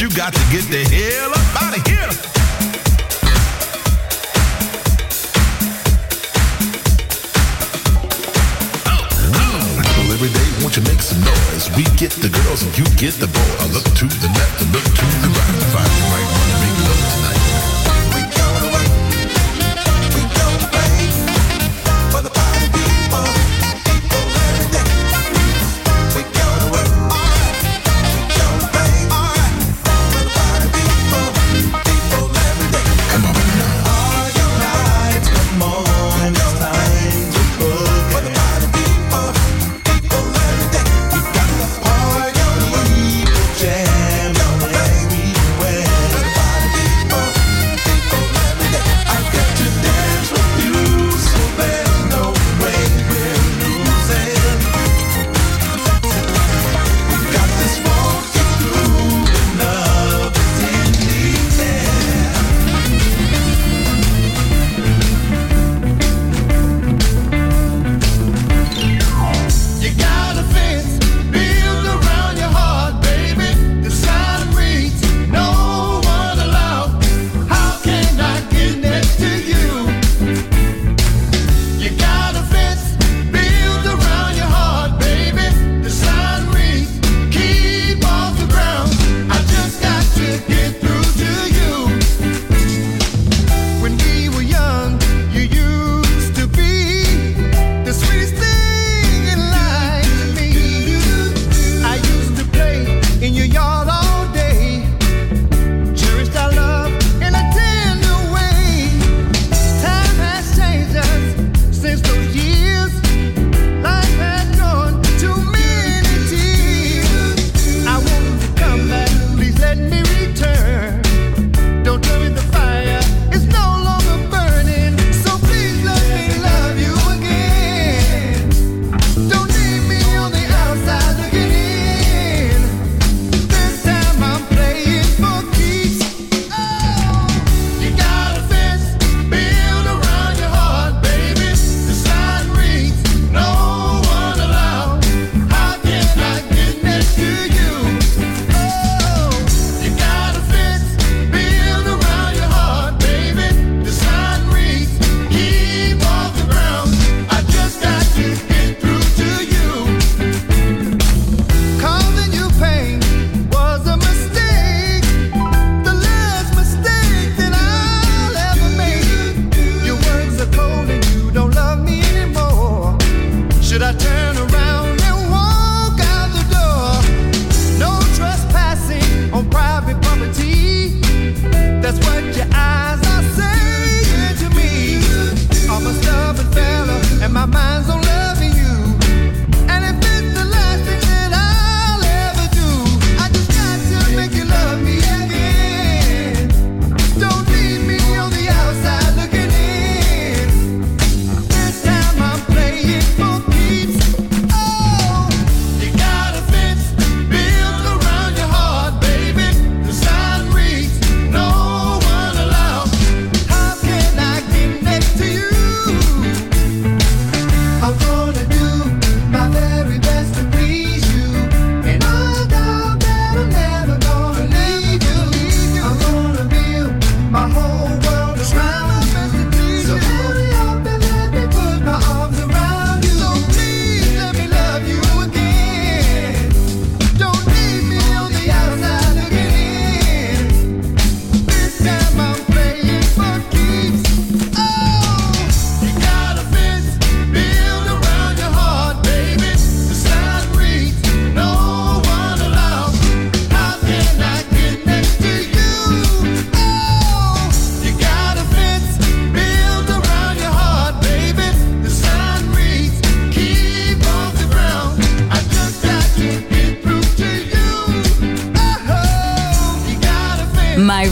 you got to get the hell up out of here. every day, won't you make some noise? We get the girls and you get the boys. I look to the left and look to the right. Find the right one.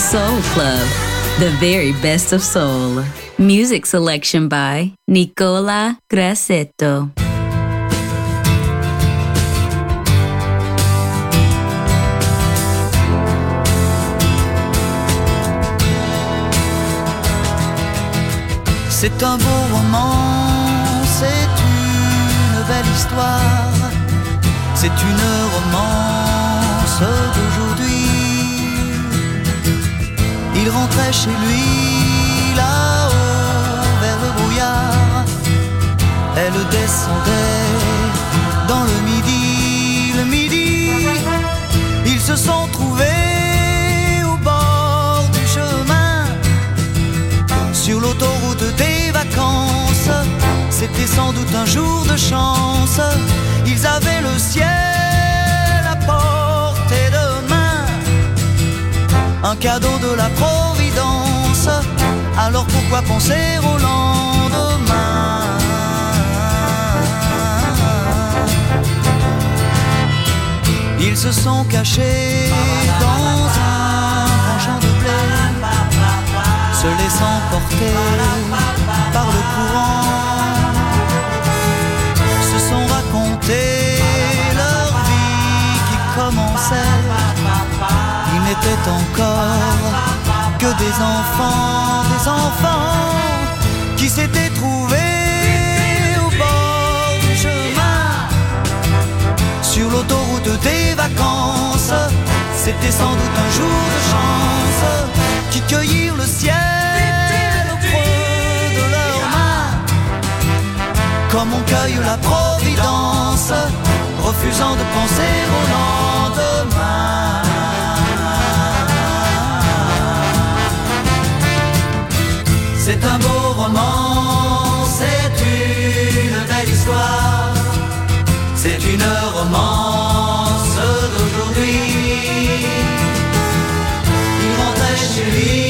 Soul Club, the very best of soul. Music selection by Nicola Grassetto. C'est un beau roman, c'est une belle histoire, c'est une romance d'aujourd'hui. Il rentrait chez lui là-haut vers le brouillard, elle descendait dans le midi, le midi, ils se sont trouvés au bord du chemin sur l'autoroute des vacances. C'était sans doute un jour de chance. Ils avaient le ciel à portée un cadeau de la Providence. Alors pourquoi penser au lendemain? Ils se sont cachés dans un champ de blé se laissant porter par le courant, se sont racontés leur vie qui commençait. N'étaient encore que des enfants, des enfants qui s'étaient trouvés au bord du chemin, sur l'autoroute des vacances. C'était sans doute un jour de chance qui cueillirent le ciel au creux de leurs mains, comme on cueille la providence, refusant de penser au lendemain. C'est un beau roman, c'est une belle histoire, c'est une romance d'aujourd'hui. Il rentrait chez lui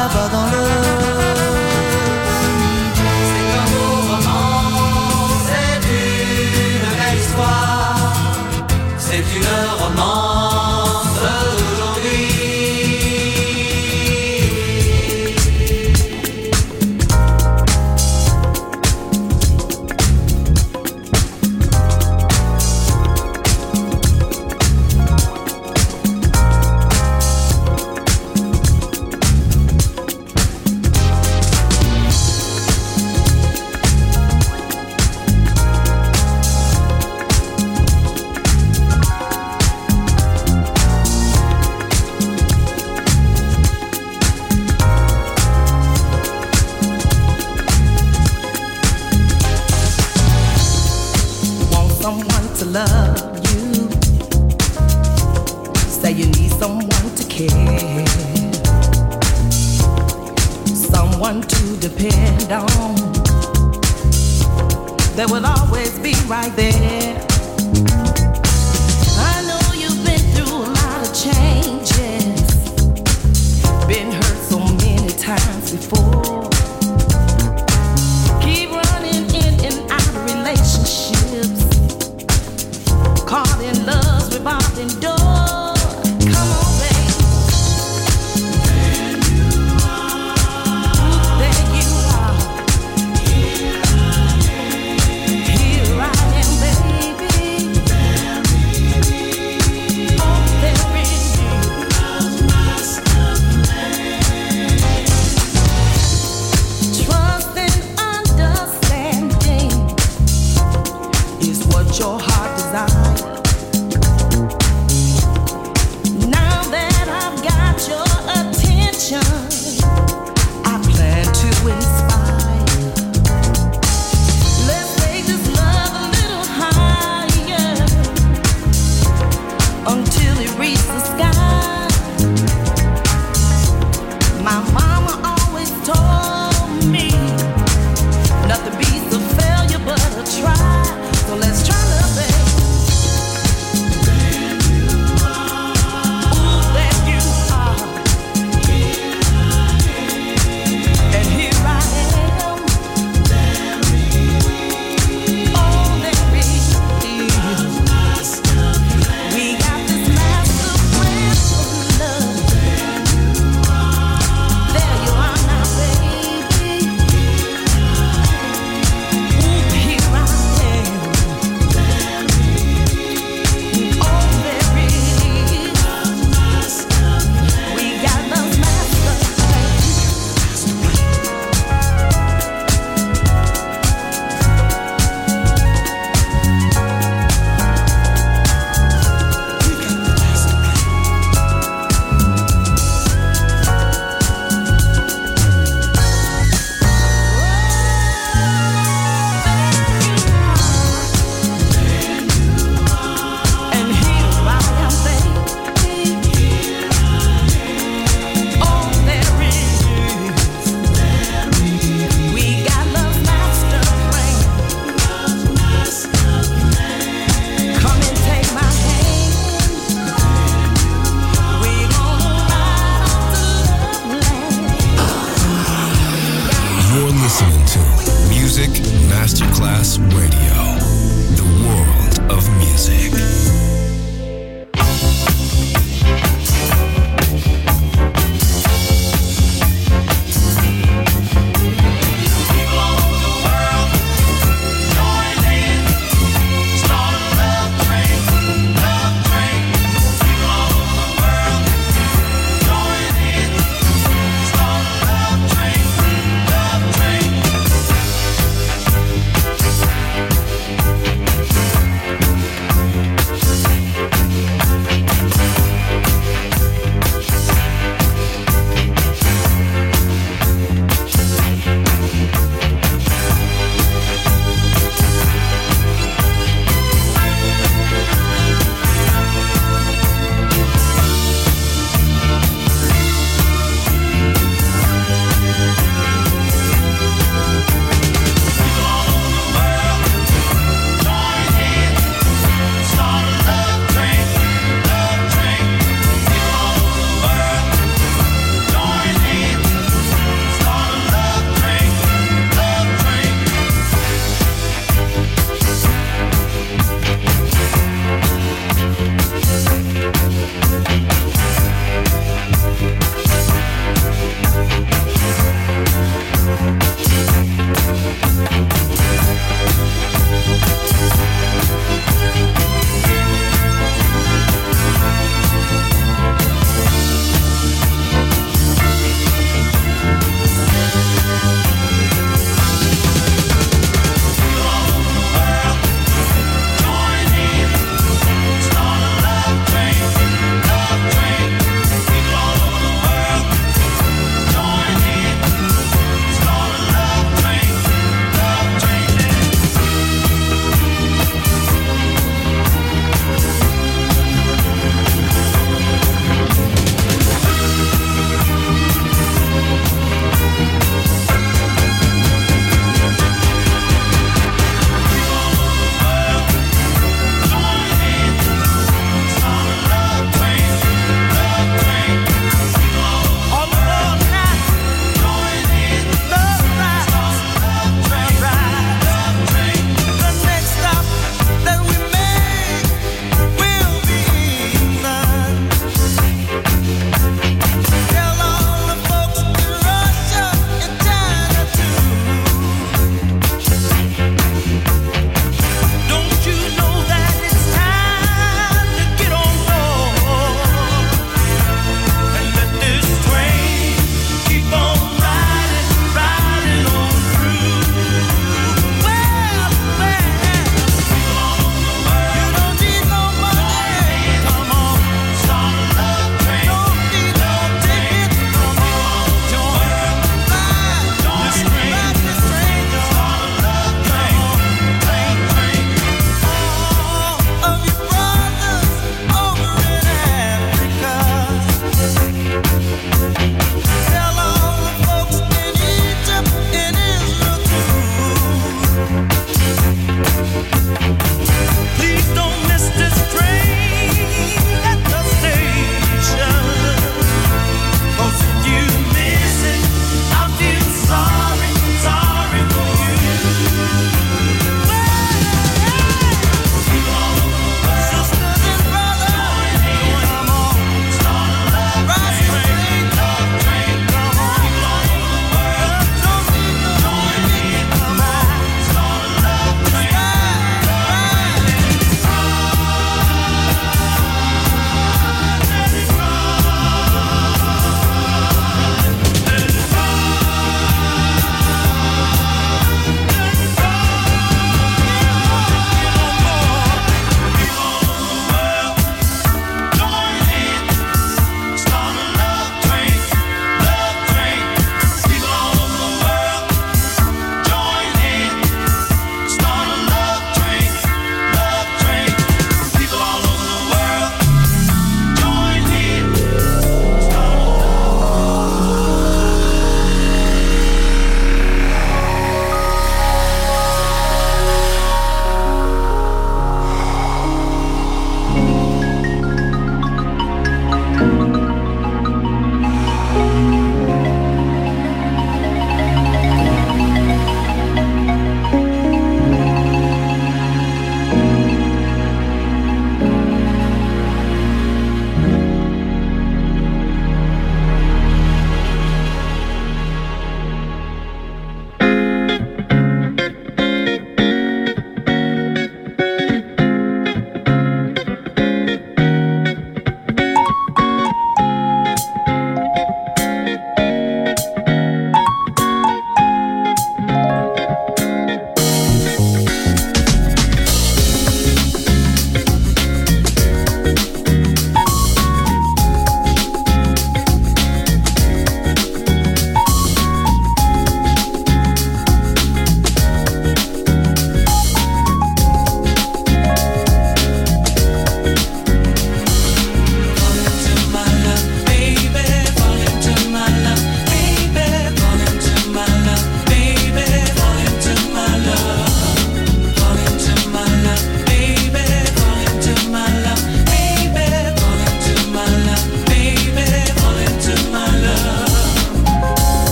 C'est un beau roman, c'est une belle histoire. C'est une romance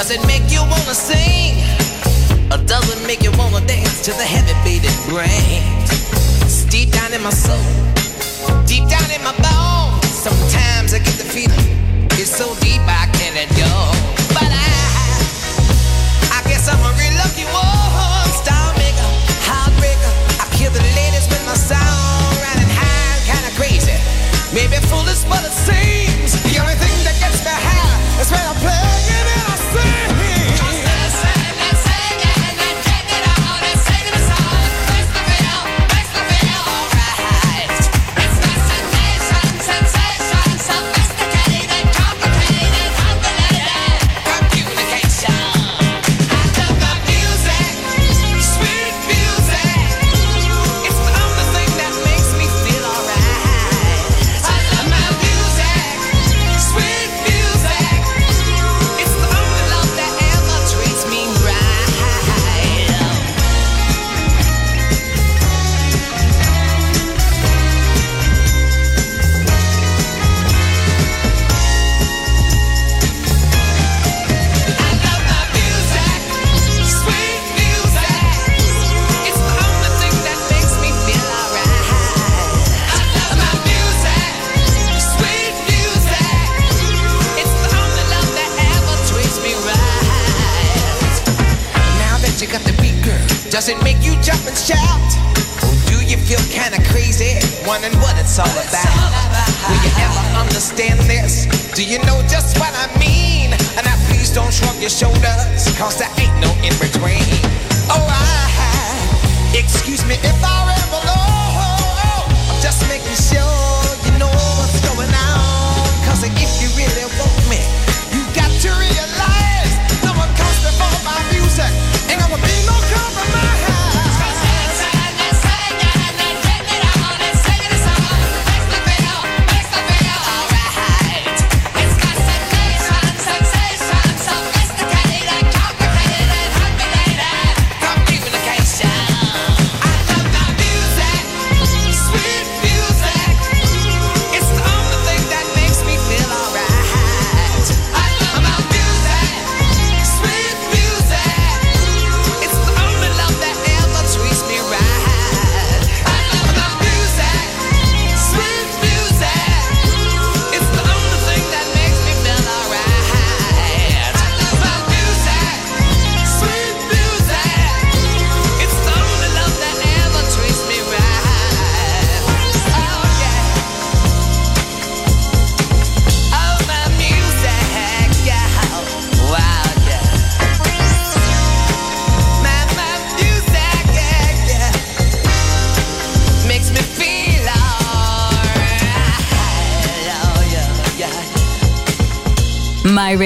Does it make you wanna sing? Or does it make you wanna dance to the heavy beat it brings? Deep down in my soul, deep down in my bones. Sometimes I get the feeling it's so deep I can't endure. But I, I guess I'm a real lucky one. It's all about? Will you ever understand this? Do you know just what I mean? And now please don't shrug your shoulders, cause there ain't no in between. Oh,